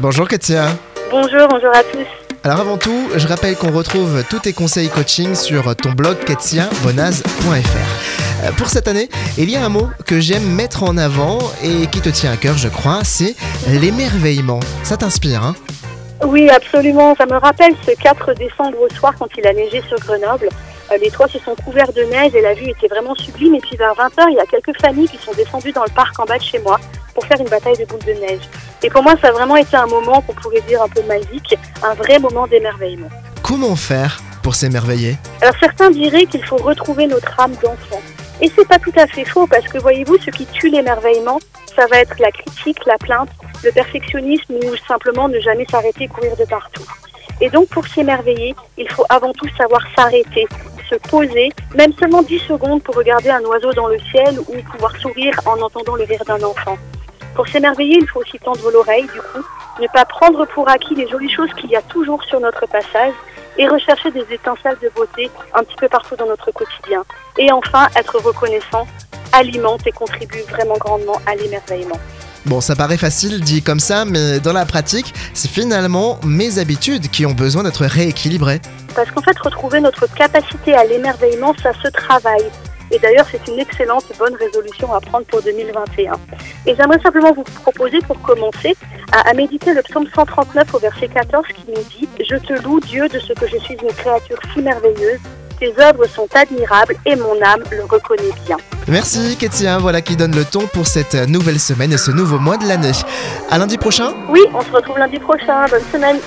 Bonjour Katia. Bonjour, bonjour à tous. Alors avant tout, je rappelle qu'on retrouve tous tes conseils coaching sur ton blog katiabonaz.fr. Euh, Pour cette année, il y a un mot que j'aime mettre en avant et qui te tient à cœur, je crois, c'est l'émerveillement. Ça t'inspire, hein? Oui, absolument. Ça me rappelle ce 4 décembre au soir quand il a neigé sur Grenoble. Euh, Les toits se sont couverts de neige et la vue était vraiment sublime. Et puis vers 20h, il y a quelques familles qui sont descendues dans le parc en bas de chez moi pour faire une bataille de boules de neige. Et pour moi, ça a vraiment été un moment qu'on pourrait dire un peu magique, un vrai moment d'émerveillement. Comment faire pour s'émerveiller? Alors certains diraient qu'il faut retrouver notre âme d'enfant. Et c'est pas tout à fait faux parce que voyez-vous, ce qui tue l'émerveillement, ça va être la critique, la plainte, le perfectionnisme ou simplement ne jamais s'arrêter courir de partout. Et donc pour s'émerveiller, il faut avant tout savoir s'arrêter, se poser, même seulement 10 secondes pour regarder un oiseau dans le ciel ou pouvoir sourire en entendant le rire d'un enfant. Pour s'émerveiller, il faut aussi tendre l'oreille, du coup, ne pas prendre pour acquis les jolies choses qu'il y a toujours sur notre passage et rechercher des étincelles de beauté un petit peu partout dans notre quotidien. Et enfin, être reconnaissant alimente et contribue vraiment grandement à l'émerveillement. Bon, ça paraît facile dit comme ça, mais dans la pratique, c'est finalement mes habitudes qui ont besoin d'être rééquilibrées. Parce qu'en fait, retrouver notre capacité à l'émerveillement, ça se travaille. Et d'ailleurs, c'est une excellente bonne résolution à prendre pour 2021. Et j'aimerais simplement vous proposer, pour commencer, à, à méditer le psaume 139 au verset 14 qui nous dit « Je te loue, Dieu, de ce que je suis une créature si merveilleuse. Tes œuvres sont admirables et mon âme le reconnaît bien. » Merci Katia, voilà qui donne le ton pour cette nouvelle semaine et ce nouveau mois de l'année. À lundi prochain Oui, on se retrouve lundi prochain. Bonne semaine.